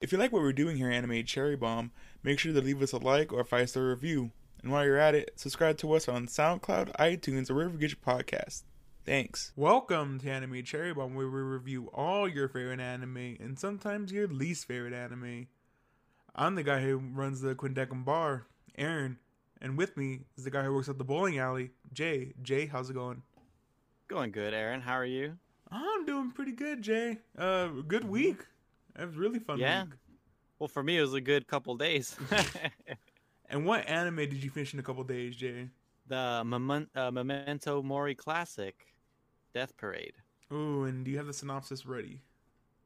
If you like what we're doing here, Anime Cherry Bomb, make sure to leave us a like or a five star review. And while you're at it, subscribe to us on SoundCloud, iTunes, or wherever you get your podcast. Thanks. Welcome to Anime Cherry Bomb, where we review all your favorite anime and sometimes your least favorite anime. I'm the guy who runs the Quindecim Bar, Aaron, and with me is the guy who works at the bowling alley, Jay. Jay, how's it going? Going good, Aaron. How are you? I'm doing pretty good, Jay. Uh, good week. It was really fun Yeah. week. Well, for me, it was a good couple days. And what anime did you finish in a couple days, Jay? the uh, Memento Mori Classic, Death Parade. Ooh, and do you have the synopsis ready?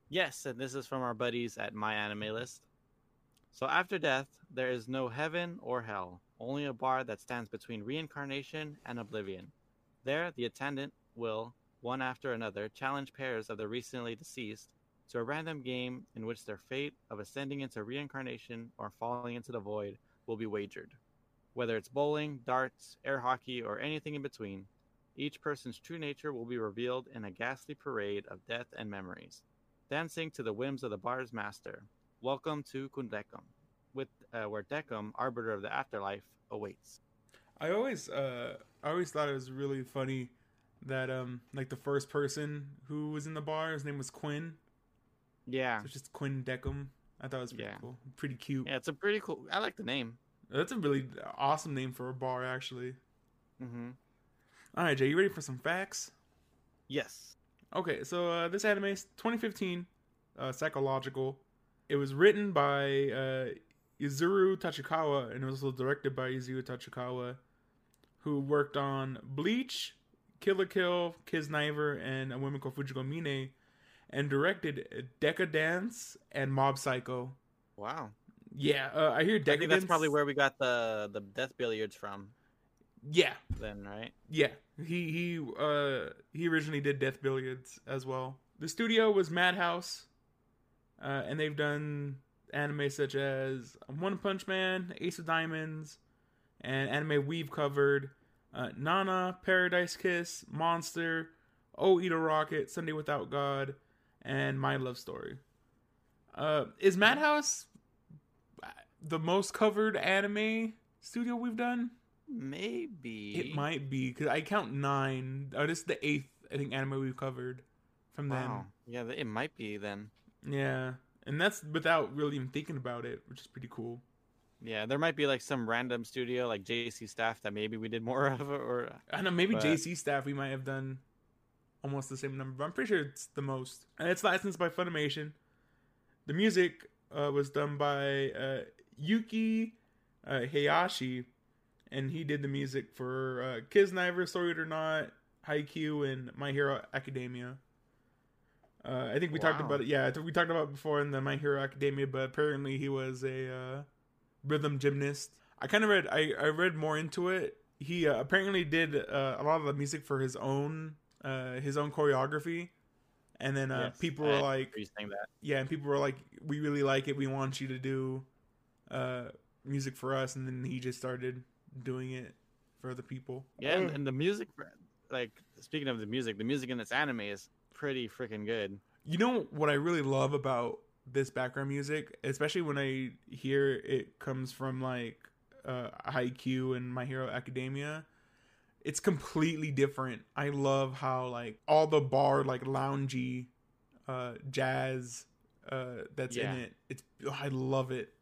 Yes, and this is from our buddies at My Anime List. So after death, there is no heaven or hell, only a bar that stands between reincarnation and oblivion. There, the attendant will, one after another, challenge pairs of the recently deceased to a random game in which their fate of ascending into reincarnation or falling into the void will be wagered. Whether it's bowling, darts, air hockey, or anything in between, each person's true nature will be revealed in a ghastly parade of death and memories dancing to the whims of the bar's master. Welcome to Quindecim, with uh, where Decim, arbiter of the afterlife, awaits. I always, uh, I always thought it was really funny that, um, like the first person who was in the bar, his name was Quinn. Yeah, So it's just Quinn Decim. I thought it was pretty Yeah. cool, pretty cute. yeah, it's a pretty cool. I like the name. That's a really awesome name for a bar, actually. Mm-hmm. All right, Jay, you ready for some facts? Yes. Okay, so uh, this anime is 2015, uh, psychological. It was written by uh, Yuzuru Tachikawa and it was also directed by Yuzuru Tachikawa, who worked on Bleach, Kill la Kill, Kiznaiver, and A Woman Called Fujiko Mine, and directed Decadence and Mob Psycho. Wow. Yeah, uh, I hear I Decadence. think that's probably where we got the the death billiards from. Yeah, Then, right? Yeah, he he uh he originally did Death Billiards as well. The studio was Madhouse, uh, and they've done anime such as One Punch Man, Ace of Diamonds, and anime we've covered uh, Nana, Paradise Kiss, Monster, Oh Edo Rocket, Sunday Without God, and My Love Story. Uh, is Madhouse the most covered anime studio we've done? Maybe It might be because I count nine. Oh, this is the eighth, I think, anime we've covered from Wow. Yeah, it might be then. Yeah, and that's without really even thinking about it, which is pretty cool. Yeah, there might be like some random studio like JC staff that maybe we did more of, or I don't know maybe But- JC staff we might have done almost the same number, but I'm pretty sure it's the most. And it's licensed by Funimation. The music uh, was done by uh, Yuki uh, Hayashi, and he did the music for uh, Kiznaiver, Story It or Not, Haikyuu, and My Hero Academia. Uh, I think we talked about it. Yeah, I think we talked about it before in the My Hero Academia, but apparently he was a uh, rhythm gymnast. I kind of read. I, I read more into it. He uh, apparently did uh, a lot of the music for his own uh, his own choreography, and then uh, Yes, people were like, yeah, and people were like, "We really like it. We want you to do uh, music for us." And then he just started doing it for other people. Yeah, and, and the music, like speaking of the music, the music in this anime is pretty freaking good. You know what I really love about this background music, especially when I hear it comes from like uh, Haikyuu and My Hero Academia. It's completely different. I love how like all the bar like loungy uh, jazz uh, that's Yeah. in it. It's I love it.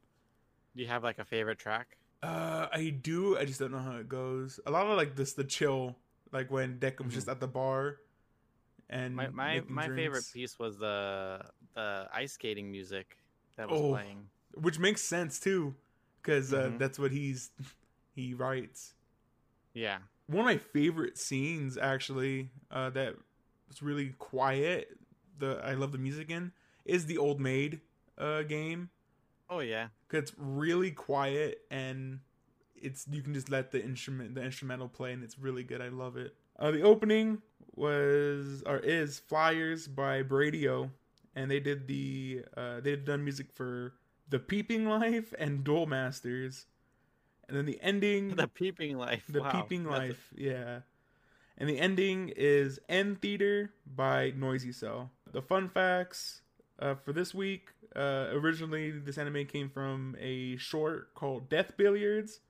Do you have like a favorite track? Uh, I do. I just don't know how it goes. A lot of like this, the chill, like when Decim's Mhm. just at the bar, and My my, my favorite piece was the the ice skating music that was Oh. playing. which makes sense too, because uh, Mhm. that's what he's he writes. Yeah, One of my favorite scenes, actually, uh, that was really quiet. The I love the music in is the Old Maid uh, game. oh yeah, Cause it's really quiet and it's you can just let the instrument the instrumental play and it's really good. I love it. Uh, the opening was or is Flyers by Bradio, and they did the uh, they've done music for The Peeping Life and Duel Masters, and then the ending the peeping life. the wow, Peeping that's a- Life, yeah. And the ending is End Theater by Noisy Cell. The fun facts uh, for this week. Uh, originally, this anime came from a short called Death Billiards,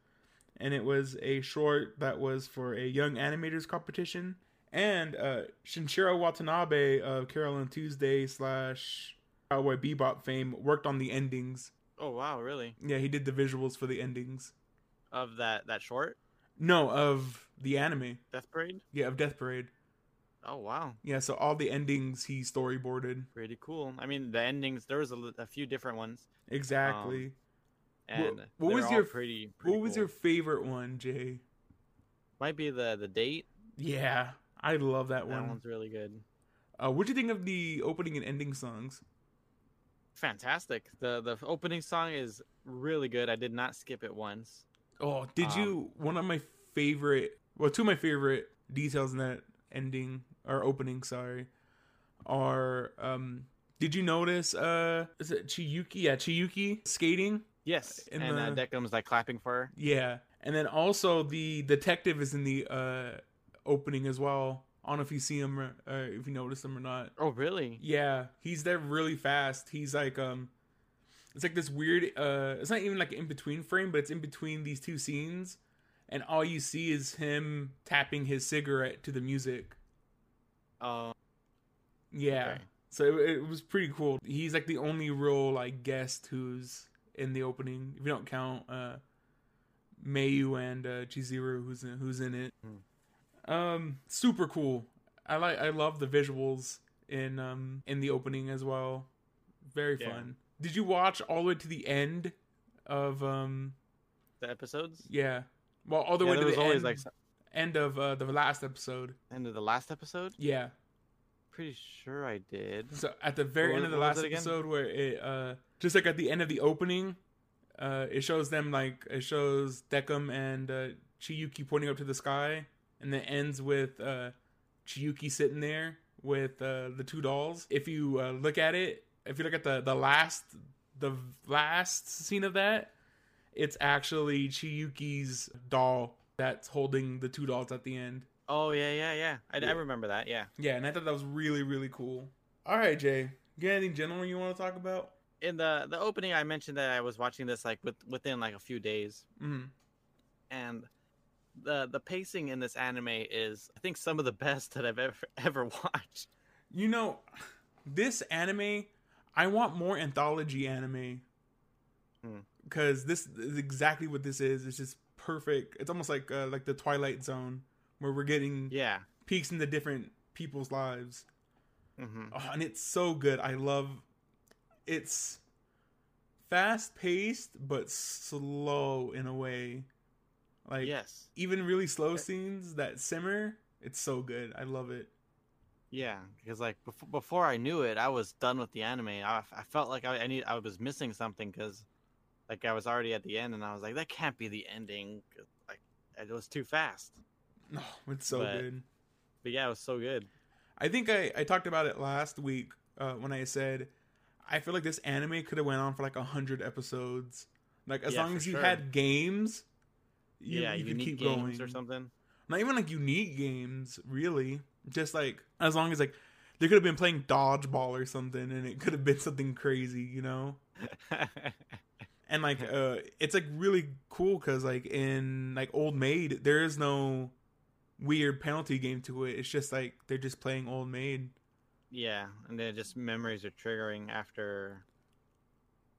and it was a short that was for a young animators competition. And uh, Shinichiro Watanabe of Carol Tuesday slash Cowboy Bebop fame worked on the endings. Oh wow, really? Yeah, he did the visuals for the endings. Of that that short No, of the anime. Death Parade? Yeah, of Death Parade. Oh wow, Yeah, so all the endings he storyboarded. pretty cool. I mean, the endings there was a, a few different ones, Exactly. and what they're was your- pretty? pretty what was your favorite one, Jay? Might be the the date. Yeah, I love that That one. That one's really good. Uh, what do you think of the opening and ending songs? Fantastic. the The opening song is really good. I did not skip it once. Oh, did Um, you? One of my favorite, well, two of my favorite details in that ending or opening, sorry, are um. Did you notice? Uh, is it Chiyuki? Yeah, Chiyuki skating. Yes, and uh, the- Decim's like clapping for her. Yeah, and then also the detective is in the uh opening as well. I don't know if you see him, or, uh, if you notice him or not. Oh really? Yeah, he's there really fast. He's like um it's like this weird uh it's not even like an in between frame, but it's in between these two scenes and all you see is him tapping his cigarette to the music. Oh, Yeah. Okay. So it, it was pretty cool. He's like the only real like guest who's in the opening. If you don't count uh Mayu and uh Chizuru who's in, who's in it. Um super cool. I like I love the visuals in um in the opening as well. Very Yeah. fun. Did you watch all the way to the end of um the episodes. yeah. Well all the yeah, way to the always end, like end of uh, the last episode. end of the last episode. Yeah. Pretty sure I did. So at the very What end of the last episode, where it uh, just like at the end of the opening, uh, it shows them like it shows Decim and uh, Chiyuki pointing up to the sky, and then ends with uh, Chiyuki sitting there with uh, the two dolls. If you uh, look at it, if you look at the the last the last scene of that, it's actually Chiyuki's doll that's holding the two dolls at the end. Oh yeah, yeah, yeah. I, Yeah. I remember that. Yeah. Yeah, and I thought that was really really cool. All right, Jay, you got anything general you want to talk about? In the the opening, I mentioned that I was watching this like with, within like a few days, Mm. and the the pacing in this anime is I think some of the best that I've ever ever watched. You know, this anime, I want more anthology anime. Hmm. Because this is exactly what this is. It's just perfect. It's almost like uh, like the Twilight Zone, where we're getting Yeah. peeks into different people's lives. hmm Oh, and it's so good. I love. It's fast paced, but slow in a way. Like yes. even really slow scenes that simmer. It's so good. I love it. Yeah, because like before, before I knew it, I was done with the anime. I, I felt like I, I need I was missing something because like I was already at the end, and I was like, that can't be the ending. Like it was too fast. Oh, it's so But- good. But yeah, it was so good. I think I, I talked about it last week uh, when I said I feel like this anime could have went on for like a hundred episodes. Like as Yeah, long as you sure. had games, you, yeah, you could keep games going. or something. Not even like unique games, really. Just like as long as like they could have been playing dodgeball or something, and it could have been something crazy, you know. And like uh, it's like really cool because like in like Old Maid, there is no weird penalty game to it. It's just like they're just playing Old Maid. yeah, and then just memories are triggering after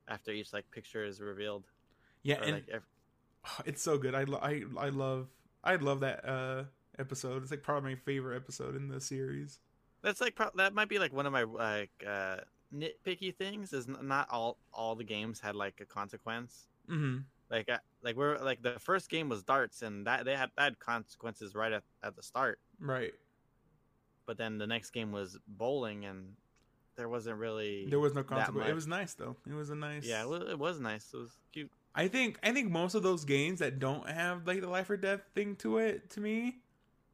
after each like picture is revealed. Yeah, Or, and like, ev- it's so good. I, lo- I I love I love that uh episode. It's like probably my favorite episode in the series. that's like pro- that might be like one of my like uh nitpicky things is not all all the games had like a consequence. hmm Like uh, like we're like the first game was darts and that they had that had consequences right at, at the start. Right. But then the next game was bowling and there wasn't really There was no consequence. It was nice though. It was a nice. yeah it was, it was nice it was cute I think I think most of those games that don't have like the life or death thing to it to me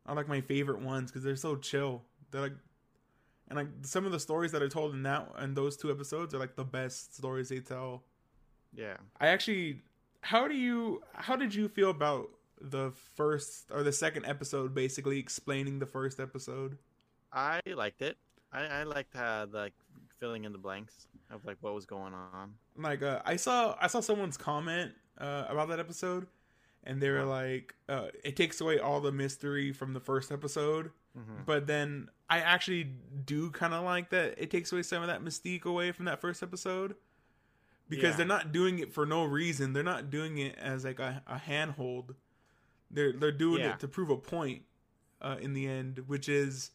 are like my favorite ones because they're so chill. They're like, and like some of the stories that are told in that and those two episodes are like the best stories they tell. yeah I actually, how do you, how did you feel about the first or the second episode, basically explaining the first episode? I liked it I I liked how like filling in the blanks of like what was going on. like uh, I saw I saw someone's comment uh, about that episode, and they were like, uh, "It takes away all the mystery from the first episode." Mhm. But then I actually do kind of like that it takes away some of that mystique away from that first episode because Yeah. they're not doing it for no reason. They're not doing it as like a, a handhold. They're they're doing Yeah. it to prove a point uh, in the end, which is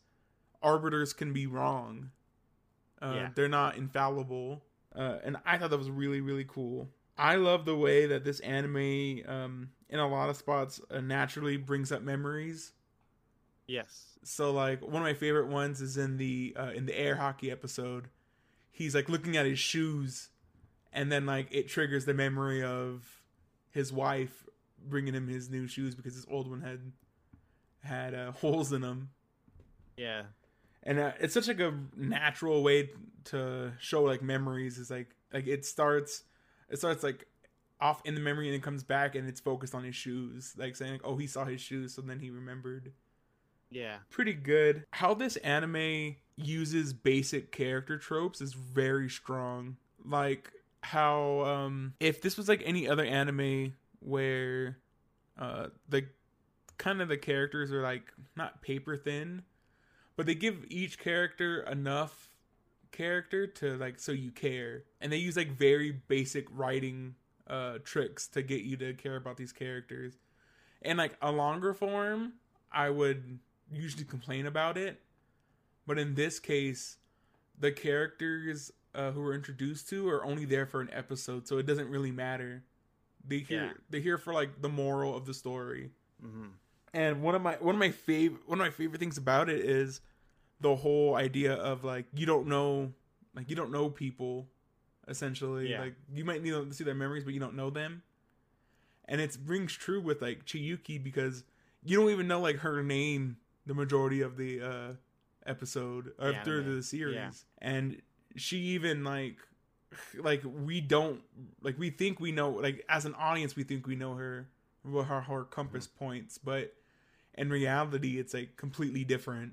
arbiters can be wrong. Uh, Yeah. They're not infallible, uh, and I thought that was really really cool. I love the way that this anime, um, in a lot of spots, uh, naturally brings up memories Yes. so like one of my favorite ones is in the uh, in the air hockey episode he's like looking at his shoes and then like it triggers the memory of his wife bringing him his new shoes because his old one had had uh, holes in them Yeah. And uh, it's such like a natural way to show like memories is like like it starts it starts like off in the memory and it comes back and it's focused on his shoes like saying like oh he saw his shoes so then he remembered Yeah. pretty good. How this anime uses basic character tropes is very strong. Like how um if this was like any other anime where uh the kind of the characters are like not paper thin, but they give each character enough character to like so you care. And they use like very basic writing uh tricks to get you to care about these characters. And like a longer form, I would usually complain about it. But in this case, the characters uh, who we're introduced to are only there for an episode, so it doesn't really matter. They here Yeah. they're here for like the moral of the story. hmm And one of my one of my favorite one of my favorite things about it is the whole idea of like you don't know like you don't know people essentially Yeah. like you might need to see their memories but you don't know them and it rings true with like Chiyuki because you don't even know like her name the majority of the uh episode or The through the series Yeah. and she even like like we don't like we think we know like as an audience we think we know her her, her compass Mm-hmm. points but in reality it's like completely different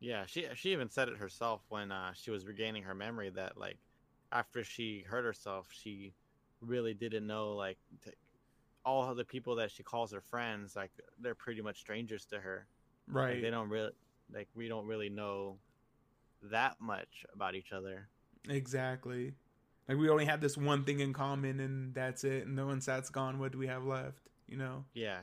Yeah. She she even said it herself when uh, she was regaining her memory that like after she hurt herself, she really didn't know like t- all of the people that she calls her friends like they're pretty much strangers to her. Like, right they don't really like we don't really know that much about each other. exactly like we only have this one thing in common and that's it and then once that's gone what do we have left you know Yeah.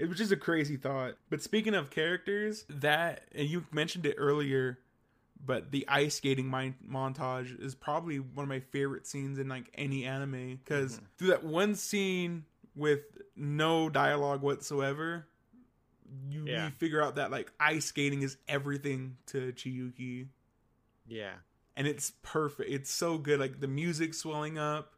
It was just a crazy thought. But speaking of characters that and you mentioned it earlier but the ice skating mi- montage is probably one of my favorite scenes in like any anime. Because Mhm. through that one scene with no dialogue whatsoever you, Yeah. you figure out that like ice skating is everything to chiyuki. Yeah. and it's perfect. It's so good. Like the music swelling up.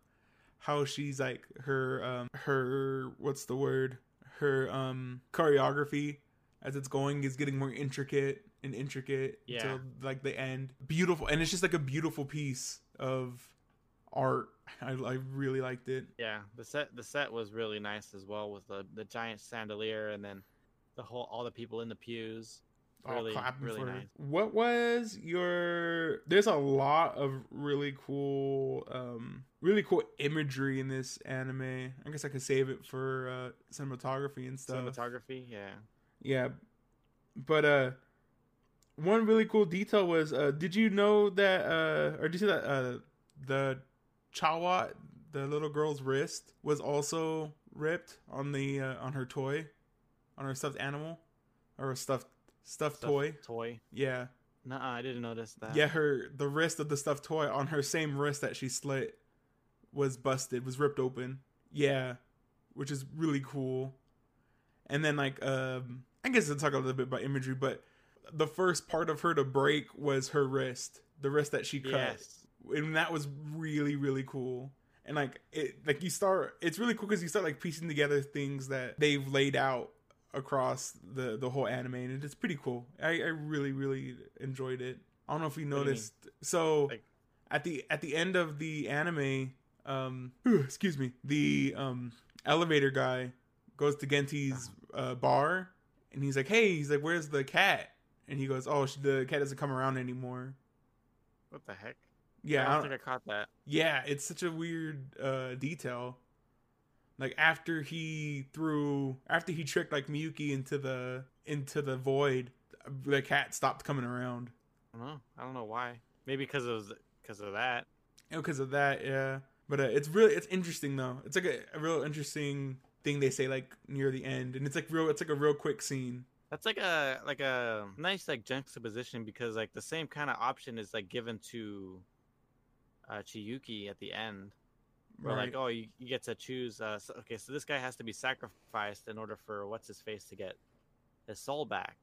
How she's like her um her what's the word her um choreography as it's going is getting more intricate and intricate Yeah. until like the end beautiful and it's just like a beautiful piece of art i, I really liked it Yeah, the set the set was really nice as well with the the giant chandelier and then the whole all the people in the pews. All Really, clapping really nice. What was your? There's a lot of really cool, um, really cool imagery in this anime. I guess I could save it for uh, cinematography and stuff. Cinematography, yeah. Yeah, but uh, one really cool detail was, uh, did you know that, uh, or did you see that uh, the Chawat, the little girl's wrist, was also ripped on the uh, on her toy, on her stuffed animal, or a stuffed stuffed toy. Toy. Yeah, Nuh I didn't notice that. yeah. Her the wrist of the stuffed toy on her same wrist that she slit was busted, was ripped open. Yeah, which is really cool. And then like um, I guess to talk a little bit about imagery, but the first part of her to break was her wrist, the wrist that she cut, Yes. and that was really really cool. And like it, like you start, it's really cool because you start like piecing together things that they've laid out across the the whole anime, and it's pretty cool. I, I really really enjoyed it. I don't know if you do you noticed. So Like- at the at the end of the anime, um, excuse me, the um elevator guy goes to Ginti's uh, bar, and he's like, "Hey," he's like, "Where's the cat?" And he goes, "Oh, the cat doesn't come around anymore." What the heck? Yeah, I I don't don't- think I caught that. yeah, it's such a weird uh, detail. Like after he threw, after he tricked like Miyuki into the into the void, the cat stopped coming around. I don't know. I don't know why. Maybe because of because of that. because of that yeah but uh, it's really it's interesting though it's like a, a real interesting thing they say like near the end and it's like real it's like a real quick scene That's like a like a nice like juxtaposition because like the same kind of option is like given to uh Chiyuki at the end. Where like, oh, you, you get to choose. Uh, so, okay, so this guy has to be sacrificed in order for what's his face to get his soul back,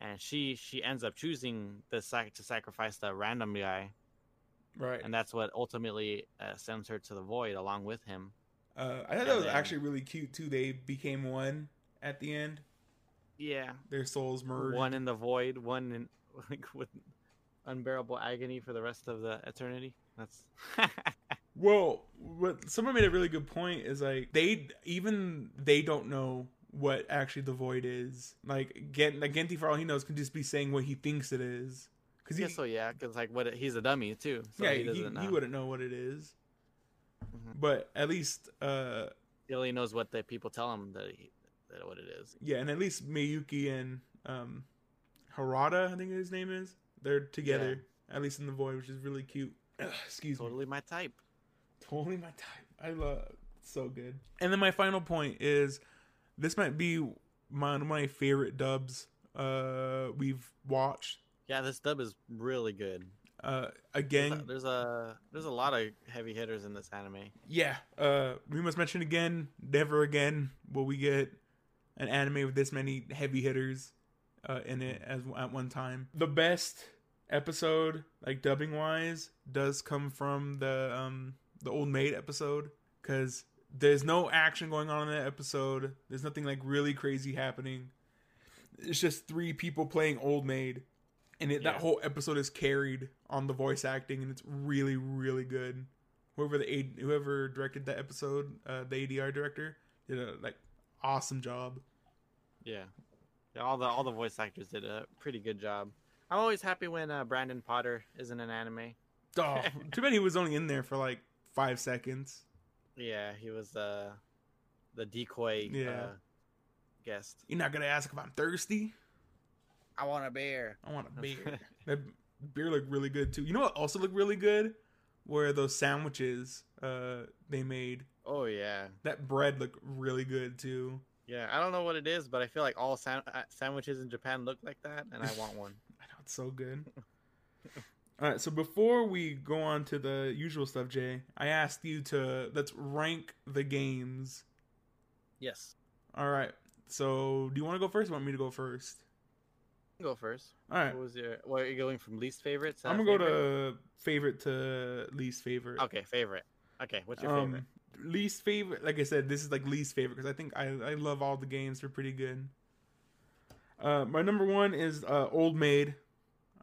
and she she ends up choosing the sac to sacrifice the random guy, right. And that's what ultimately uh, sends her to the void along with him. uh, i thought and that was then- actually really cute too. They became one at the end. Yeah, their souls merged. One in the void, one in like with unbearable agony for the rest of the eternity. That's well what someone made a really good point is like they even they don't know what actually the void is like get like Ginti for all he knows can just be saying what he thinks it is because he yeah, so yeah, because like what he's a dummy too. So yeah he he, he wouldn't know what it is. Mhm. but at least uh He only knows what the people tell him that he, that what it is. yeah and at least Miyuki and um Harada I think his name is they're together at least in the void which is really cute Ugh, excuse me Totally my type. Totally my type I love so good and then my final point is this might be my, one of my favorite dubs uh we've watched Yeah, this dub is really good. uh There's again a, there's a there's a lot of heavy hitters in this anime. yeah uh we must mention again never again will we get an anime with this many heavy hitters uh in it as at one time the best episode like dubbing wise does come from the um the old maid episode because there's no action going on in that episode there's nothing like really crazy happening it's just three people playing old maid and it, that whole episode is carried on the voice acting and it's really really good whoever the whoever directed that episode, uh, the ADR director, did a like awesome job. Yeah. yeah, all the all the voice actors did a pretty good job. I'm always happy when uh, Brandon Potter is in an anime. Oh, too bad he was only in there for like five seconds. Yeah, he was uh, the decoy Yeah. uh, guest. You're not gonna ask if I'm thirsty. I want a beer. I want a beer. that beer looked really good too. You know what also looked really good? Were those sandwiches uh they made. Oh yeah, That bread looked really good too. yeah. I don't know what it is, but I feel like all san- uh, sandwiches in Japan look like that, and I want one. I know it's so good. All right, so before we go on to the usual stuff, Jay, I asked you to let's rank the games. yes, All right. So, do you want to go first? Or want me to go first? go first. All right. What was your? What are you going from least favorite? To I'm gonna go to favorite to least favorite. Okay, favorite. Okay, what's your Um, favorite? least favorite. Like I said, this is like least favorite because I think I I love all the games. They're pretty good. Uh, my number one is uh, Old Maid.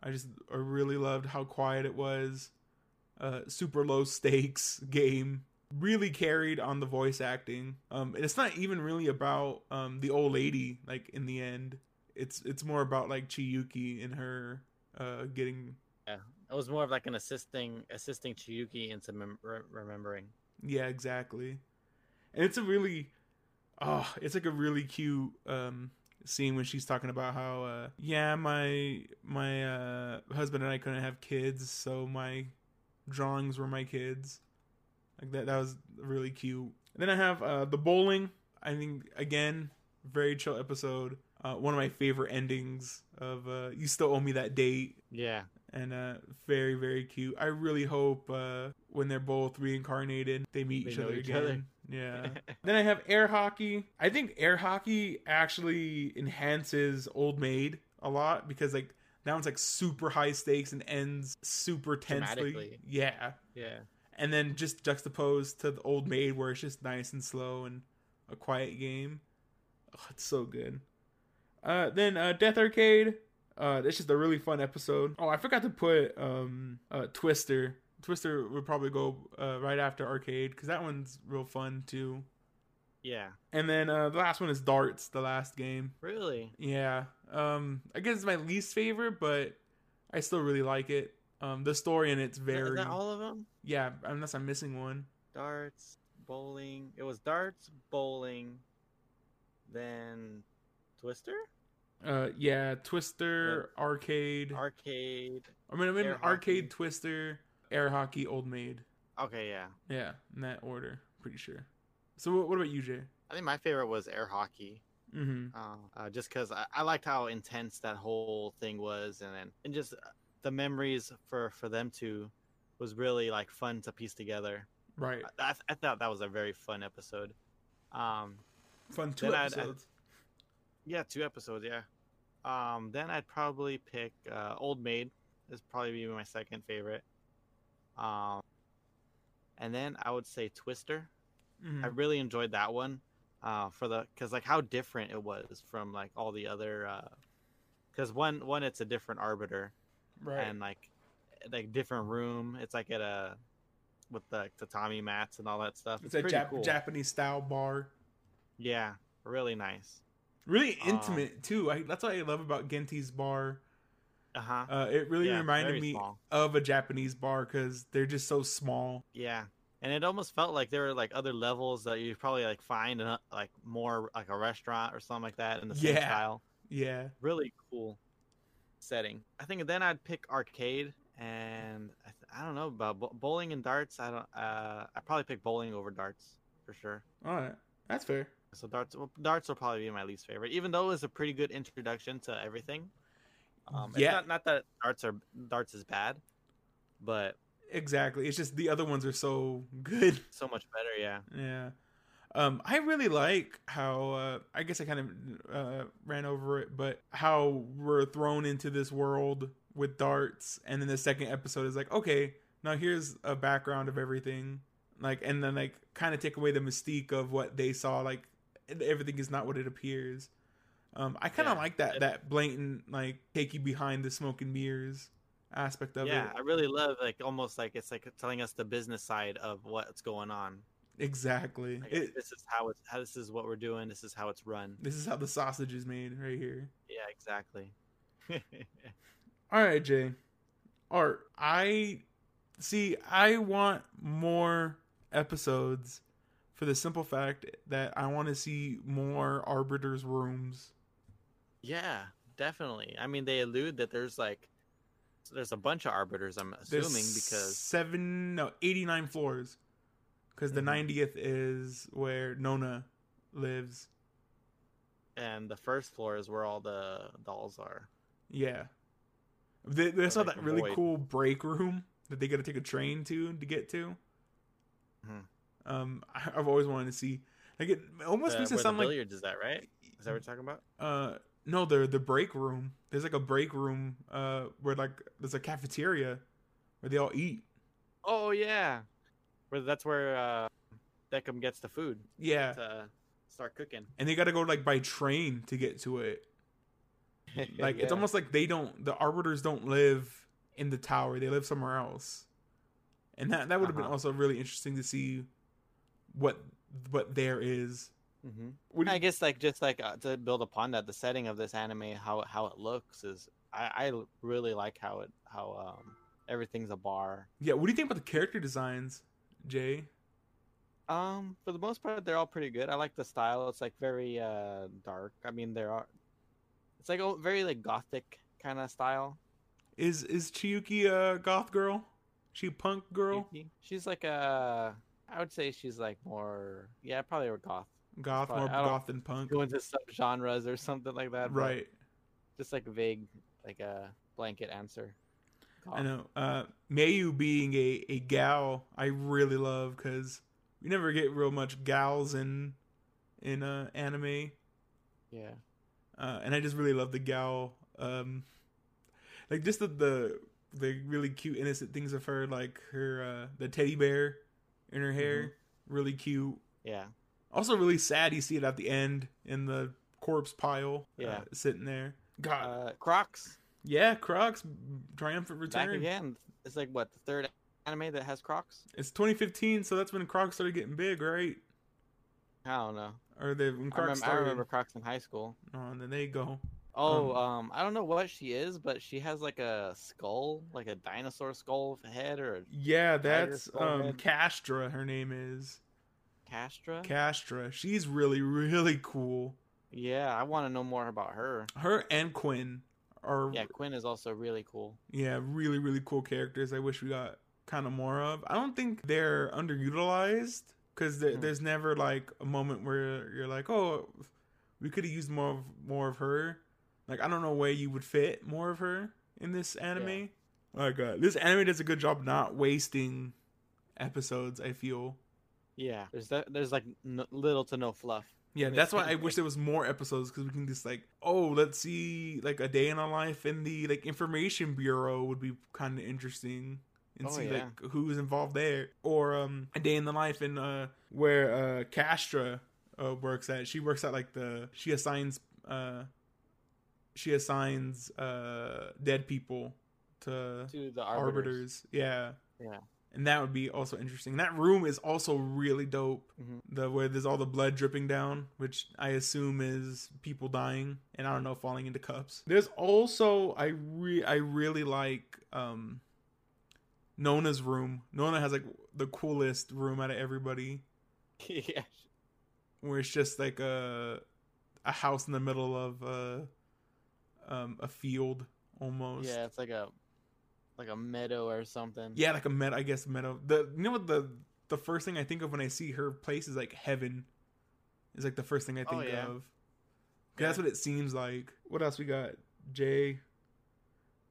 I just I really loved how quiet it was. Uh, super low stakes game. Really carried on the voice acting. Um, and it's not even really about um the old lady. Like in the end, it's it's more about like Chiyuki and her uh getting Yeah, It was more of like an assisting assisting Chiyuki into mem- re- remembering. Yeah, exactly. And it's a really oh, it's like a really cute um scene when she's talking about how uh yeah, my my uh husband and I couldn't have kids, so my drawings were my kids. Like that that was really cute. then I have uh the bowling. I think again, very chill episode. Uh one of my favorite endings of uh you still owe me that date Yeah, and uh very very cute i really hope uh when they're both reincarnated they meet They each other each again other. Yeah. Then i have air hockey. I think air hockey actually enhances old maid a lot because like that one's like super high stakes and ends super tensely. Yeah. Yeah. and then just juxtaposed to the old maid where it's just nice and slow and a quiet game. Oh, it's so good. Uh then uh death arcade. Uh it's just a really fun episode. Oh i forgot to put um uh twister twister would probably go uh, right after arcade because that one's real fun too Yeah. and then uh the last one is darts the last game Really? yeah um i guess it's my least favorite but i still really like it Um, the story in it's very Is that all of them? yeah. Unless I'm missing one. Darts, bowling. It was darts, bowling, then Twister, Uh, yeah, Twister, arcade. arcade. I mean, I mean, arcade, hockey. Twister, air hockey, old maid. Okay, yeah. Yeah, in that order, pretty sure. So what, what about you, Jay? I think my favorite was air hockey. Mm-hmm. uh, uh, just because I, I liked how intense that whole thing was, and then and just uh, the memories for for them two was really like fun to piece together. Right. I, I, I thought that was a very fun episode. Um, Fun two Then I'd- I'd- episodes. yeah, two episodes, yeah. Um, then I'd probably pick uh, Old Maid. Is probably be my second favorite. Um, and then I would say Twister. Mhm. I really enjoyed that one uh, for the because like how different it was from like all the other because one one it's a different arbiter right. and like like different room it's like at a with the tatami mats and all that stuff it's it's, a Jap- cool Japanese style bar. yeah really nice Really Um, intimate too. I, that's what I love about Ginti's bar. Uh-huh Uh, it really Yeah, reminded me small. of a Japanese bar because they're just so small. yeah and it almost felt like there were like other levels that you probably like find in a, like more like a restaurant or something like that in the same Yeah. style Yeah. really cool setting. I think then I'd pick arcade, and I, th- I don't know about bo- bowling and darts. I don't. Uh, I probably pick bowling over darts for sure. All right. That's fair. So darts, well, darts will probably be my least favorite, even though it was a pretty good introduction to everything. Um, it's Yeah. Not, not that darts are darts is bad, but Exactly. It's just the other ones are so good. so much better. Yeah. Yeah. Um, I really like how uh, I guess I kind of uh, ran over it, but how we're thrown into this world with darts, and then the second episode is like, okay, now here's a background of everything, like, and then like kind of take away the mystique of what they saw, like everything is not what it appears. Um, I kind of Yeah. like that that blatant like take you behind the smoke and mirrors aspect of yeah, it. Yeah, I really love like almost like it's like telling us the business side of what's going on. Exactly. Like, It, this is how it's how this is what we're doing. This is how it's run. this is how the sausage is made right here. Yeah, exactly. All right, Jay. Art, I see. I want more episodes for the simple fact that I want to see more arbiters' rooms. Yeah, definitely. I mean, they allude that there's like there's a bunch of arbiters. I'm There's assuming because seven, no, eighty-nine floors. Because the Mhm. ninetieth is where Nona lives. and the first floor is where all the dolls are. Yeah, they, they saw like that really void. cool break room that they got to take a train to to get to. Mhm. Um, I, I've always wanted to see. Like it almost The, makes it sound like billiards is that right? Is that what you're talking about? uh no the the break room. There's like a break room uh where like there's a cafeteria where they all eat. Oh yeah, where that's where uh, Decim gets the food. Yeah. To start cooking. and they gotta go like by train to get to it. Like it's almost like they don't the arbiters don't live in the tower. They live somewhere else. And that that would have been Uh-huh. also really interesting to see what what there is Mhm. what I guess like just like uh, to build upon that, the setting of this anime, how how it looks is I, I really like how it how um everything's a bar. yeah what do you think about the character designs jay Um, for the most part, they're all pretty good. I like the style. It's like very uh dark. I mean, there are. It's like a very like gothic kind of style. is is chiyuki a goth girl she punk girl Yuki. She's like a. I would say she's like more. Yeah, probably a goth. Goth more goth than punk Go into sub genres or something like that. right Just like a vague, like a blanket answer. I know. Uh, Mayu being a, a gal, I really love because we never get real much gals in in uh, anime, Yeah. uh, and I just really love the gal. Um, like just the, the the really cute innocent things of her, like her uh, the teddy bear in her hair, really cute. Yeah. Also, really sad. You see it at the end in the corpse pile, Yeah. uh, sitting there. God, Uh, Crocs yeah, Crocs triumphant back return. again. It's like what the third anime that has Crocs. It's 2015, so that's when Crocs started getting big, right? I don't know. Or they when I Crocs remember, I remember Crocs in high school. Oh, and then they go. Oh, um, I don't know what she is, but she has like a skull, like a dinosaur skull head or a Yeah, that's um head. Castra. Her name is castra. Castra. She's really really cool. yeah, I want to know more about her. Her and Quinn are Yeah, Quinn is also really cool. yeah really really cool characters. I wish we got kind of more of. I don't think they're underutilized because Mhm. there's never like a moment where you're like, oh, we could have used more of more of her. Like I don't know where you would fit more of her in this anime. Oh god, this anime does a good job not wasting episodes. I feel. Yeah, there's that. There's like n- little to no fluff. Yeah, that's why I wish there was more episodes because we can just like, oh, let's see like a day in a life in the like information bureau would be kind of interesting and Oh, see yeah. like who's involved there, or um a day in the life in uh where uh Castra uh, works at. She works at like the she assigns uh she assigns uh dead people to To the arbiters. arbiters. Yeah. Yeah. And that would be also interesting. That room is also really dope. Mhm. The where there's all the blood dripping down, which I assume is people dying, and I don't know, falling into cups. There's also I re I really like um Nona's room. Nona has like the coolest room out of everybody, yeah. where it's just like a a house in the middle of uh um a field almost. Yeah, it's like a like a meadow or something. Yeah, like a meadow. I guess meadow. The you know what the the first thing I think of when I see her place is like heaven. Is like the first thing I Oh, think yeah. That's what it seems like. What else we got? Jay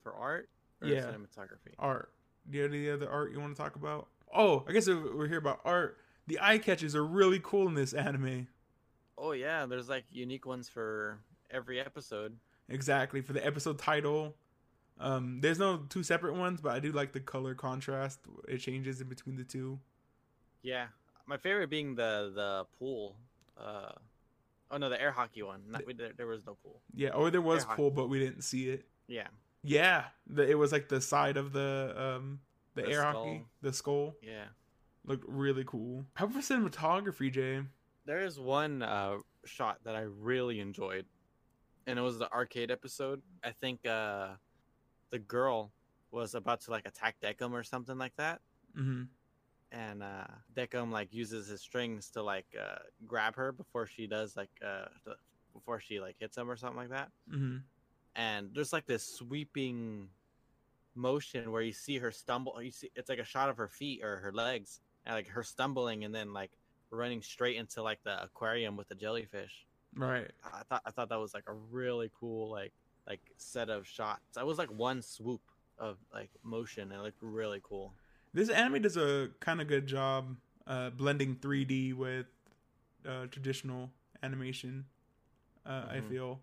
For art or Yeah. cinematography. art. Do you have any other art you want to talk about? Oh, I guess if we're here about art. The eye catches are really cool in this anime. Oh yeah, there's like unique ones for every episode. Exactly for the episode title. Um, there's no two separate ones, but I do like the color contrast. It changes in between the two. Yeah, my favorite being the the pool. Uh, oh no, the air hockey one. Not, we, there, there was no pool. Yeah, or there was Yeah. pool, but we didn't see it. Yeah, Yeah, the, it was like the side of the um the, The air skull. hockey, the skull yeah. looked really cool. How about cinematography, Jay? There is one uh, shot that I really enjoyed, and it was the arcade episode. I think uh, the girl was about to like attack Decim or something like that, Mm-hmm. and uh, Decim like uses his strings to like uh, grab her before she does like uh, the, before she like hits him or something like that. Mm-hmm. And there's like this sweeping motion where you see her stumble. You see it's like a shot of her feet or her legs, and like her stumbling and then like running straight into like the aquarium with the jellyfish. Right. I thought I thought that was like a really cool like like set of shots. That was like one swoop of like motion it looked really cool. This anime does a kind of good job uh, blending 3D with uh, traditional animation. Uh, I Mhm. feel.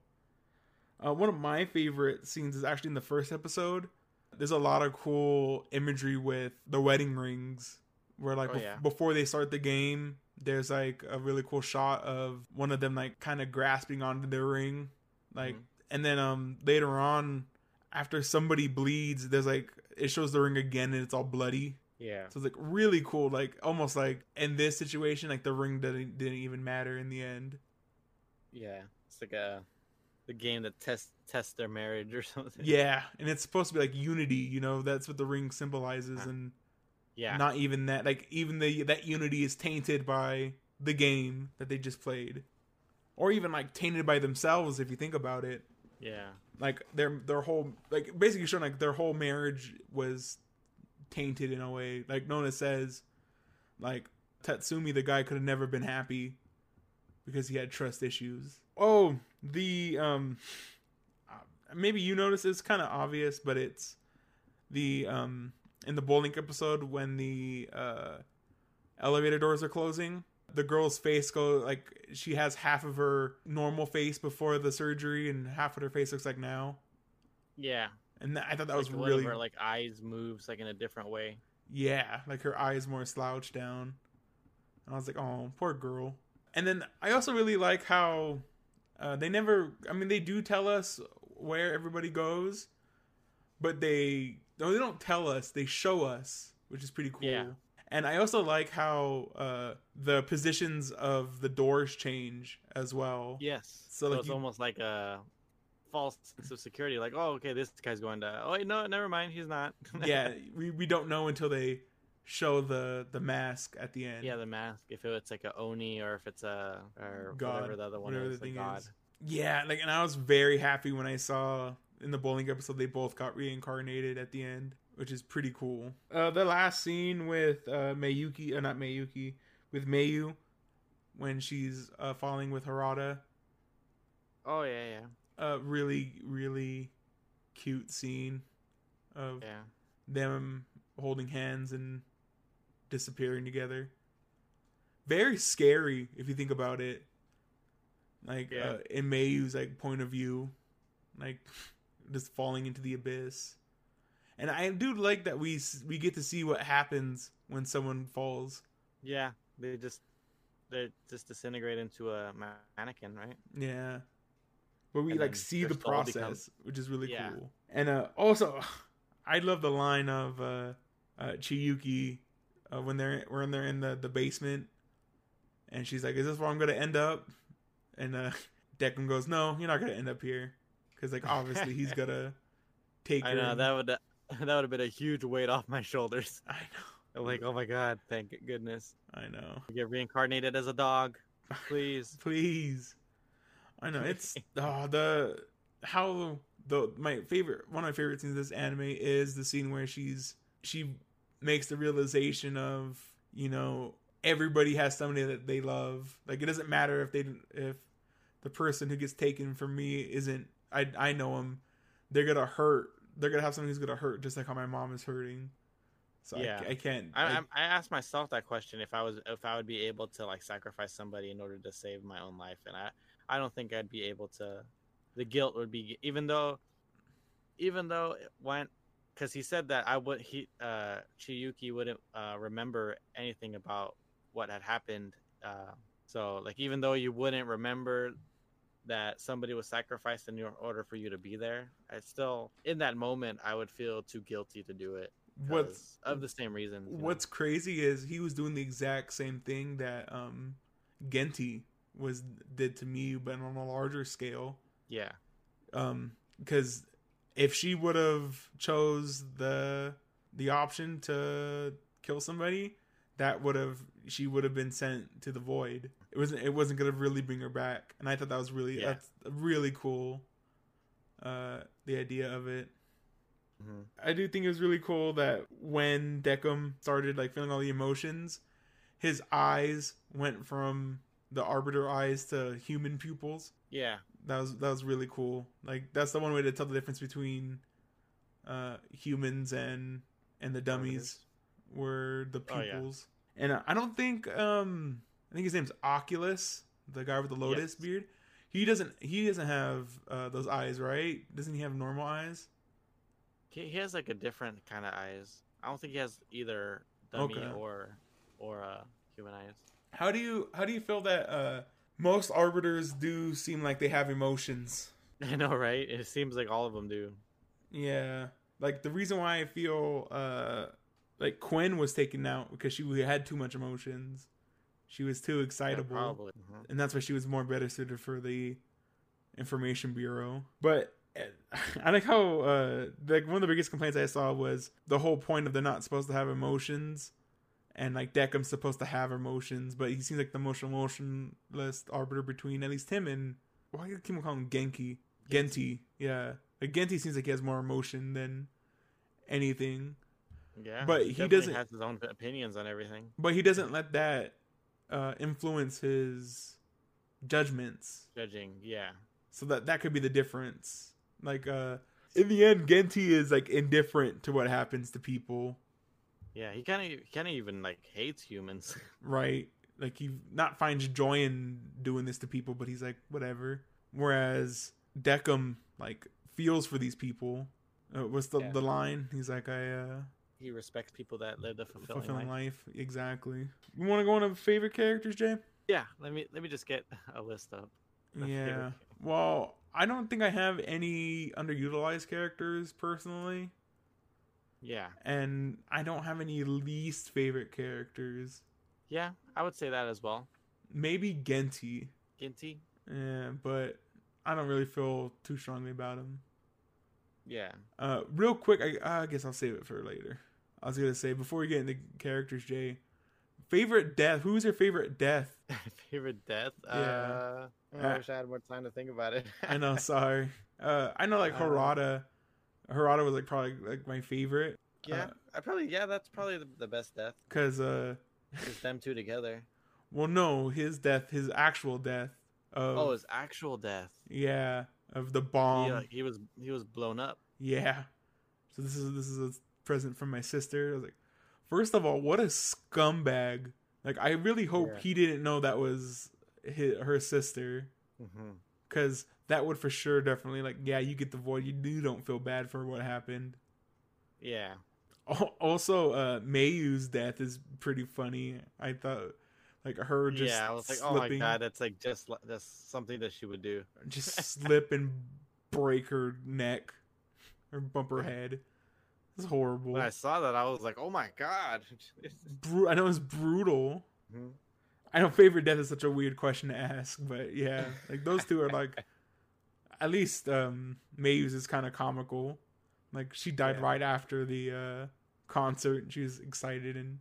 Uh, one of my favorite scenes is actually in the first episode. There's a lot of cool imagery with the wedding rings, where like Oh, yeah. before they start the game, there's like a really cool shot of one of them like kind of grasping onto the ring, like, Mhm. And then um later on, after somebody bleeds, there's like it shows the ring again and it's all bloody. Yeah. So it's like really cool, like almost like in this situation, like the ring didn't didn't even matter in the end. Yeah. It's like a the game that test tests their marriage or something. Yeah, and it's supposed to be like unity, you know. That's what the ring symbolizes, Huh. and Yeah. not even that. Like even the that unity is tainted by the game that they just played, or even like tainted by themselves if you think about it. Yeah. Like their their whole like basically showing like their whole marriage was tainted in a way. Like Nona says, like Tatsumi, the guy could have never been happy because he had trust issues. Oh, the um, uh, maybe you notice it's kind of obvious, but it's the um in the bowling episode when the uh elevator doors are closing. The girl's face go like she has half of her normal face before the surgery, and half of her face looks like now. Yeah. And that, I thought that Like was really her like eyes moves like in a different way. Yeah, like her eyes more slouched down. And I was like, oh, poor girl. And then I also really like how uh, they never, I mean, they do tell us where everybody goes, but they, no, they don't tell us, they show us, which is pretty cool. Yeah. And I also like how uh, the positions of the doors change as well. Yes. So, So, like, it's you- almost like a false sense of security. Like, oh, okay, this guy's going to. Oh, wait, no, never mind, he's not. yeah, we, we don't know until they show the the mask at the end. yeah, the mask. If it's like a oni or if it's a or God, whatever the other one is, the god. is. Yeah, like and I was very happy when I saw in the bowling episode they both got reincarnated at the end, which is pretty cool. Uh the last scene with uh Mayuki, uh, not Mayuki, with Mayu when she's uh falling with Harada, Oh yeah, yeah, uh really really cute scene of yeah. them holding hands and disappearing together. Very scary if you think about it. Like Yeah. uh, in Mayu's like point of view, like just falling into the abyss. And I do like that we we get to see what happens when someone falls. Yeah, they just they just disintegrate into a mannequin, right? Yeah. Where we And like see the process, which is really Yeah. cool. And uh also I love the line of uh uh Chiyuki uh, when they're when they're in the, the basement and she's like, Is this where I'm gonna end up? And uh Decim goes, No, you're not gonna end up here. Cause like obviously he's gonna take I know and- that would that would have been a huge weight off my shoulders. I know. I'm like, oh my god, thank goodness. I know. Get reincarnated as a dog, please. Please. I know it's oh the how the my favorite one of my favorite scenes of this anime is the scene where she's she makes the realization of you know everybody has somebody that they love like it doesn't matter if they if the person who gets taken from me isn't I I know him they're gonna hurt they're gonna have someone who's gonna hurt just like how my mom is hurting so Yeah. I, I can't I, I- I, I asked myself that question if I was if I would be able to like sacrifice somebody in order to save my own life, and I I don't think I'd be able to. The guilt would be even though, even though it went because he said that I would he uh Chiyuki wouldn't uh, remember anything about what had happened. Uh, so like even though you wouldn't remember that somebody was sacrificed in your order for you to be there, I still in that moment I would feel too guilty to do it. what's of the same reasons. you know? What's crazy is he was doing the exact same thing that um Ginti was did to me, but on a larger scale. Yeah, Um, because if she would have chose the the option to kill somebody, that would have she would have been sent to the void. It wasn't it wasn't gonna really bring her back, and I thought that was really Yeah. that's really cool. Uh, the idea of it. Mhm. I do think it was really cool that when Decim started like feeling all the emotions, his eyes went from the arbiter eyes to human pupils. yeah, That was that was really cool. Like that's the one way to tell the difference between uh humans and and the dummies were the Oh, yeah. pupils. And I don't think um I think his name's Oculus, the guy with the lotus Yes. beard. He doesn't he doesn't have uh those eyes, right? Doesn't he have normal eyes? he, he has like a different kind of eyes. I don't think he has either dummy Okay. or or uh, human eyes. How do you how do you feel that uh most arbiters do seem like they have emotions? I know, right? It seems like all of them do. Yeah. Like the reason why I feel uh like Quin was taken out because she had too much emotions. She was too Yeah, excitable. probably. Mhm. and that's why she was more better suited for the information bureau. But uh, I like how uh like one of the biggest complaints I saw was the whole point of they're not supposed to have emotions. And like Decim's supposed to have emotions, but he seems like the most emotionless arbiter between at least him and why do you keep calling him Genki? Ginti, yeah. Like Ginti seems like he has more emotion than anything. Yeah, But he definitely doesn't- has his own opinions on everything. But he doesn't let that uh influence his judgments. Judging, yeah, So that that could be the difference. Like uh in the end Ginti is like indifferent to what happens to people, yeah. He kind of he kind of even like hates humans. right? Like he not finds joy in doing this to people, but he's like whatever. Whereas Decim like feels for these people. Uh, what's the Yeah. the line? He's like I uh he respects people that live the fulfilling, fulfilling life. life. Exactly. You want to go on to favorite characters, Jay? Yeah, let me let me just get a list up. Yeah. Well, I don't think I have any underutilized characters personally, Yeah, and I don't have any least favorite characters. yeah, I would say that as well. Maybe Ginti. Ginti. Yeah, but I don't really feel too strongly about him. Yeah. Uh, real quick, I, I guess I'll save it for later. I was gonna say before we get into characters, Jay, favorite death. Who's your favorite death? Favorite death? Yeah. Uh, I Uh, wish I had more time to think about it. I know, sorry. Uh, I know, like Uh, Harada. Harada was like probably like my favorite yeah, Uh, I probably yeah, that's probably the, the best death. because uh, Just them two together. well, no, his death, his actual death. Of, Oh, his actual death. yeah, of the bomb. yeah, he was he was blown up. Yeah. So this is this is a present from my sister. I was like, first of all, what a scumbag! Like, I really hope Yeah. he didn't know that was his, her sister, because that would for sure definitely like, yeah, you get the void. You do don't feel bad for what happened. Yeah. Also, uh, Mayu's death is pretty funny. I thought, like her just yeah, I was like, slipping, oh my god, that's like just that's something that she would do. just slip and break her neck or bump her head. It's horrible. When I saw that, I was like, oh my god. Bru- I know it's brutal. Mhm. I know favorite death is such a weird question to ask, but yeah, like those two are like, at least um Mayu's is kind of comical. Like she died Yeah. right after the uh concert, and she was excited and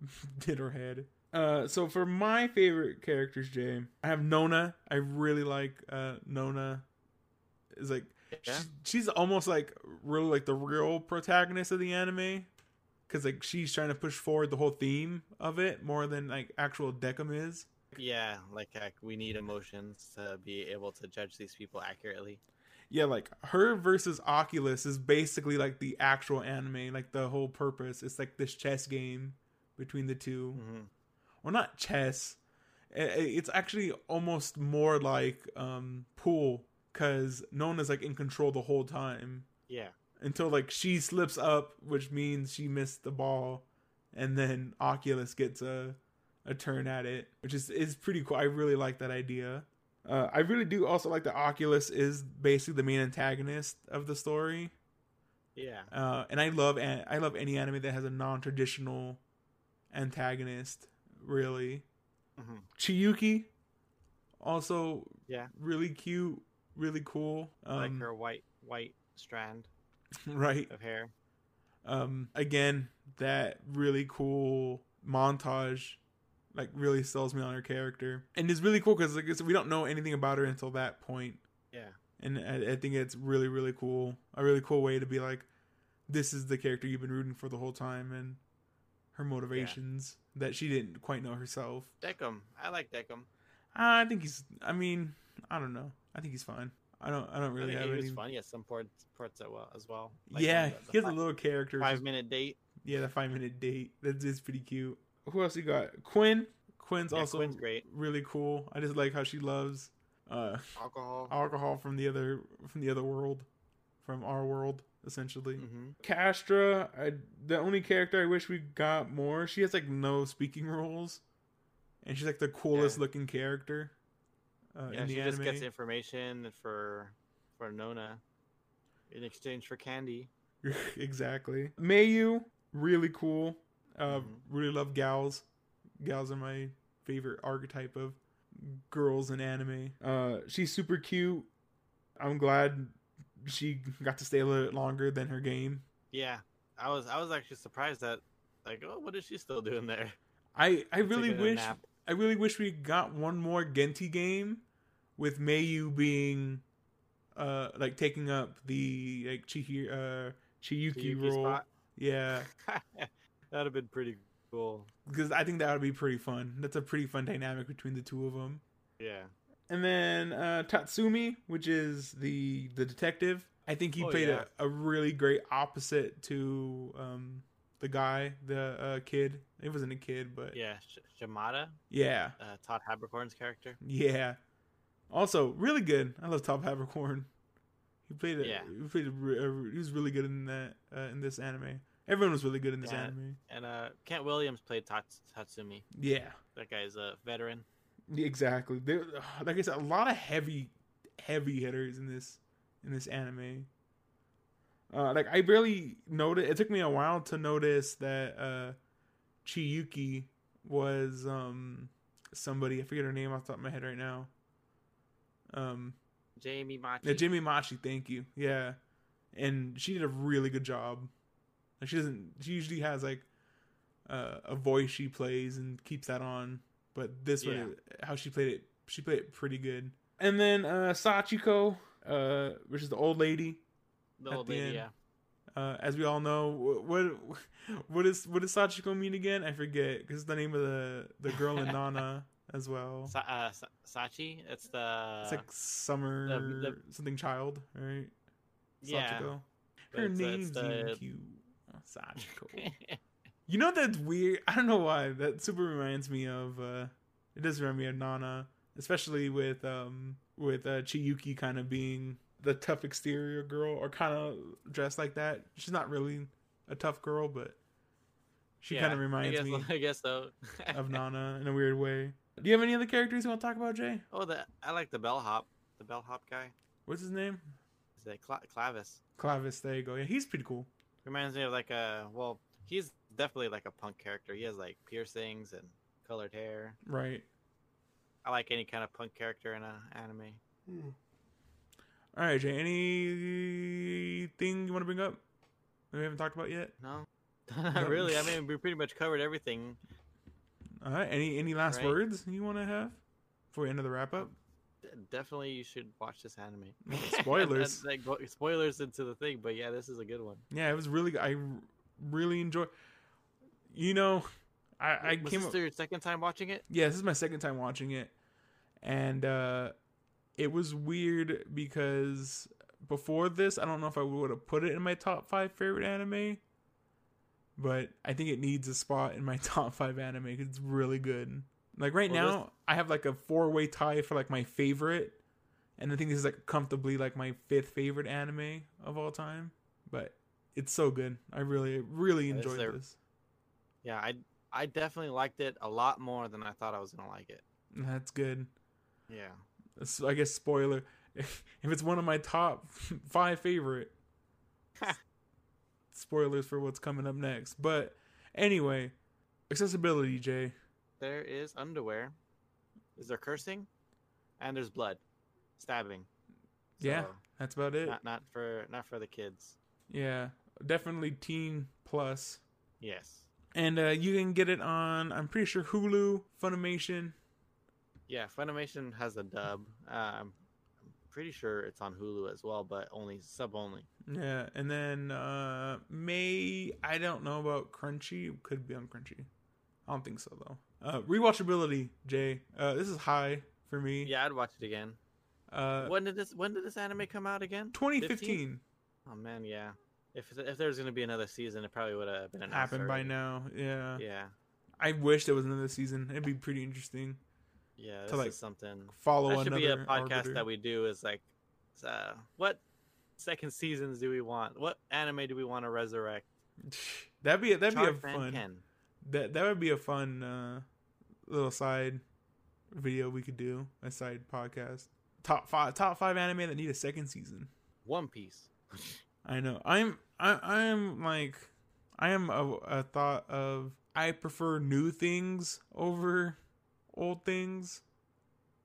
did her head. Uh, so for my favorite characters, Jay, I have Nona. I really like uh Nona. Is like Yeah. she's, she's almost like really like the real protagonist of the anime because like she's trying to push forward the whole theme of it more than like actual Decim is. Yeah, like, we need emotions to be able to judge these people accurately. Yeah, like her versus Oculus is basically like the actual anime, like the whole purpose. It's like this chess game between the 2 hmm Well, not chess. It's actually almost more like um pool because Nona's like in control the whole time. Yeah. until like she slips up, which means she missed the ball, and then Oculus gets a a turn at it, which is is pretty cool. I really like that idea. Uh, I really do also like that Oculus is basically the main antagonist of the story, Yeah. uh, and I love an- I love any anime that has a non traditional antagonist. Really, hmm Chiyuki, also Yeah. really cute, really cool. Um, like her white white strand right? of hair. um again that really cool montage like really sells me on her character and it's really cool because like we don't know anything about her until that point Yeah. and I, I think it's really really cool a really cool way to be like this is the character you've been rooting for the whole time and her motivations that she didn't quite know herself Decim. I like Decim. i think he's i mean i don't know i think he's fine i don't i don't I really think have he was any funny at some parts parts as well as well. yeah the- the he has a little character five minute date. Yeah, the five minute date. That's is pretty cute. Who else you got? Quin. Quin's Yeah, also Quin's great. really cool. I just like how she loves uh Alcohol. alcohol from the other from the other world, from our world essentially. hmm Castra, I, the only character I wish we got more. She has like no speaking roles, and she's like the coolest Yeah. looking character uh, Yeah, she just anime. gets information for for Nona in exchange for candy. exactly. Mayu, really cool. Uh, Mhm. Really love gals. Gals are my favorite archetype of girls in anime. Uh, she's super cute. I'm glad she got to stay a little bit longer than her game. Yeah, I was I was actually surprised that like oh what is she still doing there? I I really wish. I really wish we got one more Ginti game with Mayu being uh like taking up the like Chihi uh Chiyuki Chiyuki role. spot. Yeah. That'd have been pretty cool. because I think that would be pretty fun. That's a pretty fun dynamic between the two of them. Yeah. And then uh, Tatsumi, which is the the detective, I think he Oh, played yeah. a, a really great opposite to um, the guy, the uh, kid. It wasn't a kid, but yeah, Sh- Shimada, yeah, uh, Todd Haberkorn's character. Yeah, also, really good. I love Todd Habercorn. He played a, Yeah. he played a, a he was really good in that uh, in this anime. Everyone was really good in this Yeah. anime. And uh, Kent Williams played Tats- Tatsumi. Yeah. That guy's a veteran. Exactly. There, like I said, a lot of heavy, heavy hitters in this in this anime. Uh, like I barely noticed. It took me a while to notice that uh, Chiyuki was um somebody. I forget her name off the top of my head right now. Um, Jamie Marchi. Yeah, Jimmy Marchi, thank you. Yeah, and she did a really good job. Like she doesn't. She usually has like uh, a voice she plays and keeps that on, but this Yeah. one, how she played it, she played it pretty good. And then uh, Sachiko, uh, which is the old lady. The at old the end. yeah. Uh, as we all know, wh- what what is what does Sachiko mean again? I forget because it's the name of the the girl in Nana as well. Sa- uh, Sa- Sachi. It's the. It's like summer the- the- something child, right? Yeah, Sachiko. Her it's, uh, it's name's the- even cute. Oh, Sachiko. you know that's weird. I don't know why that super reminds me of. uh It does remind me of Nana, especially with um with uh, Chiyuki kind of being the tough exterior girl, or kind of dressed like that. She's not really a tough girl, but she Yeah, kind of I reminds guess, me I guess so. of Nana in a weird way. Do you have any other characters you want to talk about, Jay? Oh, the I like the bellhop. The bellhop guy. What's his name? Is it Cla- Clavis? Clavis. There you go. Yeah, he's pretty cool. Reminds me of like a well, he's definitely like a punk character. He has like piercings and colored hair. Right. I like any kind of punk character in an anime. Hmm. All right, Jay. Anything you want to bring up that we haven't talked about yet? No, not really. I mean, we pretty much covered everything. All right. Any any last Right. words you want to have before we end of the wrap up? Definitely, you should watch this anime. Spoilers. Like, go- spoilers into the thing, but yeah, this is a good one. Yeah, it was really. I really enjoy. You know, I I Was came. this up, your second time watching it? yeah, this is my second time watching it, and uh it was weird because before this, I don't know if I would have put it in my top five favorite anime, but I think it needs a spot in my top five anime it's really good. Like right Well, now, I have like a four way tie for like my favorite, and I think this is like comfortably like my fifth favorite anime of all time. But it's so good. I really, really Yeah, enjoyed their- this. Yeah, I I definitely liked it a lot more than I thought I was gonna like it. That's good. Yeah. I guess spoiler. If it's one of my top five favorite, spoilers for what's coming up next. But anyway, accessibility, Jay. There is underwear. Is there cursing? And there's blood, stabbing. Yeah. That's about it. Not not for not for the kids. Yeah, definitely teen plus. Yes. And uh, you can get it on, I'm pretty sure Hulu, Funimation. Yeah, Funimation has a dub. Uh, I'm pretty sure it's on Hulu as well, but only sub only. Yeah, and then uh May I don't know about Crunchy. It Could be on Crunchy. I don't think so though. Uh rewatchability, Jay. Uh this is high for me. Yeah, I'd watch it again. Uh when did this When did this anime come out again? 2015 Oh man, yeah. If if there's gonna be another season, it probably would have been happened by now. Yeah. Yeah, I wish there was another season. It'd be pretty interesting. Yeah. This like, is something. Follow That should another be a podcast arbiter. that we do. Is like, uh, what second seasons do we want? What anime do we want to resurrect? That'd be that'd be a fun. Ken. That that would be a fun uh, little side video we could do. A side podcast. Top five top five anime that need a second season. One Piece. I know. I'm I I am like I am a, a thought of I prefer new things over old things.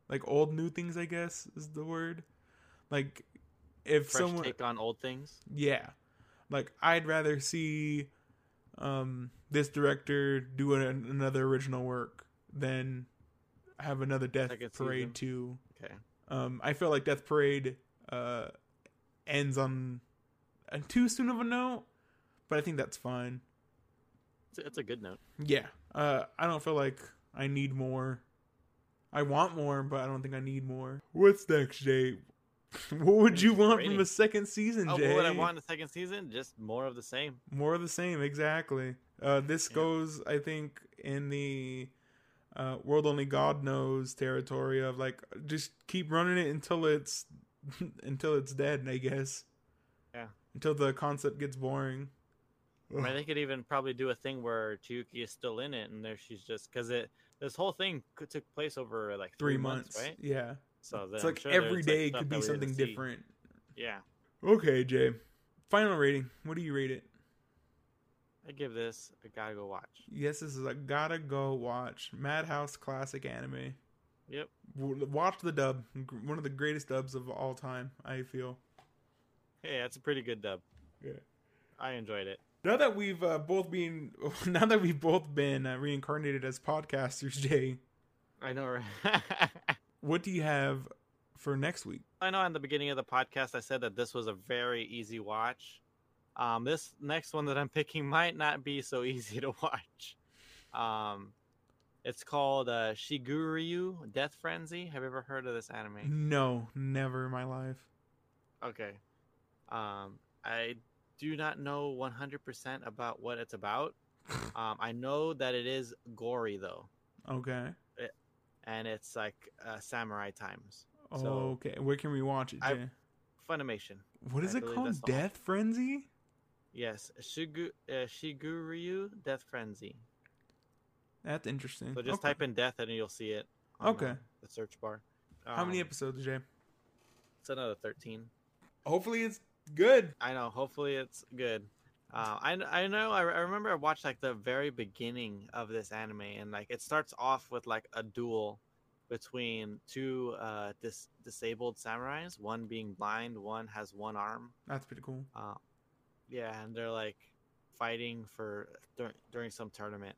Like old new things, I guess is the word. Like if Fresh someone take on old things. yeah. Like I'd rather see um this director do an, another original work than have another Death Parade. 2 Okay. um, I feel like Death Parade uh, ends on a too soon of a note, but I think that's fine. It's a, it's a good note. Yeah, uh, I don't feel like I need more. I want more, but I don't think I need more. What's next, Jay? What would you want from Rating. a second season, Oh, Jay? what I want in the second season? Just more of the same. More of the same, exactly. Uh, this Yeah. goes, I think, in the uh, world only God knows territory of like just keep running it until it's until it's dead. I guess. Yeah. Until the concept gets boring. I mean, they could even probably do a thing where Chiyuki is still in it, and there she's just because it this whole thing could, took place over like Three, three, months, right? Yeah. So It's I'm like sure every like, could be something see. different. Yeah, Okay, Jay. Final rating. What do you rate it? I give this a gotta go watch. Yes, this is a gotta go watch Madhouse classic anime. Yep. Watch the dub. One of the greatest dubs of all time. I feel. Hey, that's a pretty good dub. Yeah. I enjoyed it. Now that we've uh, both been, now that we've both been uh, reincarnated as podcasters, Jay, I know, right? what do you have for next week? I know in the beginning of the podcast I said that this was a very easy watch. Um, this next one that I'm picking might not be so easy to watch. Um, it's called uh, Shigurui Death Frenzy. Have you ever heard of this anime? No, never in my life. Okay. Um, I do not know 100% about what it's about. Um, I know that it is gory though, Okay. and it's like uh, samurai times. So- okay. Where can we watch it, I- Funimation. what is I it called? that's the- Death Frenzy? Yes, Shigu uh, Shigurui Death Frenzy. That's interesting. So just Okay. type in death and you'll see it. on, Okay. uh, the search bar. How many Um, episodes, Jay? It's another thirteen. Hopefully it's good. I know. Hopefully it's good. Uh, I I know. I, I remember I watched like the very beginning of this anime, and like it starts off with like a duel between two uh dis- disabled samurais. One being blind, one has one arm. That's pretty cool. Uh, yeah, and they're like fighting for dur- during some tournament.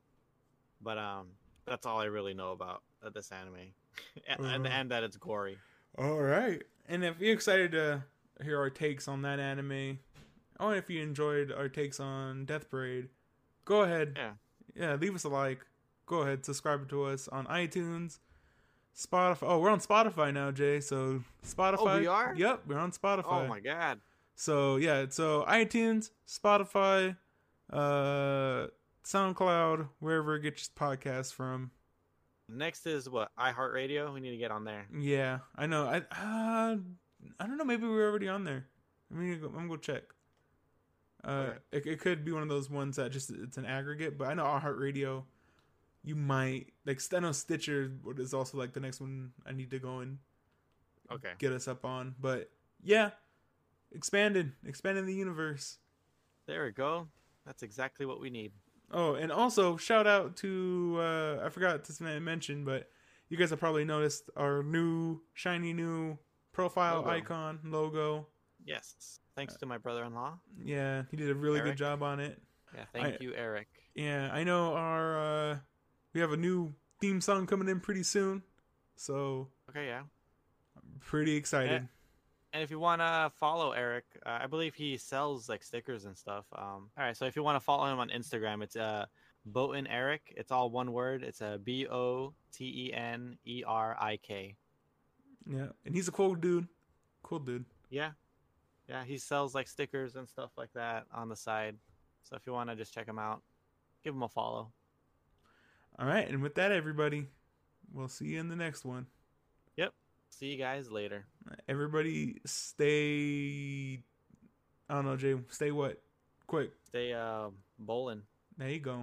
But um, that's all I really know about uh, this anime, and, and Uh. and that it's gory. All right. And if you're excited to hear our takes on that anime, oh, and if you enjoyed our takes on Death Parade, go ahead. Yeah. Yeah, leave us a like. Go ahead, subscribe to us on iTunes, Spotify. Oh, we're on Spotify now, Jay. So Spotify. Oh, we are? Yep, we're on Spotify. Oh my god! So yeah, so iTunes, Spotify, uh, SoundCloud, wherever it gets your podcasts from. Next is what iHeartRadio. We need to get on there. Yeah, I know. I uh, I don't know. Maybe we're already on there. I mean, I'm gonna go check. Uh, it, it could be one of those ones that just it's an aggregate, but I know iHeartRadio. You might like I know Stitcher is also like the next one I need to go and Okay. get us up on. But yeah, expanding expanding the universe. There we go. That's exactly what we need. Oh, and also shout out to uh I forgot to mention, but you guys have probably noticed our new shiny new profile Logo. icon logo. Yes. Thanks to my brother-in-law. Yeah, he did a really good job on it. Yeah. Thank I- you, Eric. Yeah, I know our uh we have a new theme song coming in pretty soon. So, Okay. Yeah. I'm pretty excited. And if you want to follow Eric, uh, I believe he sells like stickers and stuff. Um, all right, so if you want to follow him on Instagram, it's uh, Boten Eric. It's all one word. It's a B O T E N E R I K. Yeah, and he's a cool dude. Cool dude. Yeah, yeah. He sells like stickers and stuff like that on the side. So if you want to just check him out, give him a follow. All right, and with that everybody, we'll see you in the next one. Yep. See you guys later. Everybody stay I don't know, Jay. Stay what? Quick. Stay uh, bowling. There you go.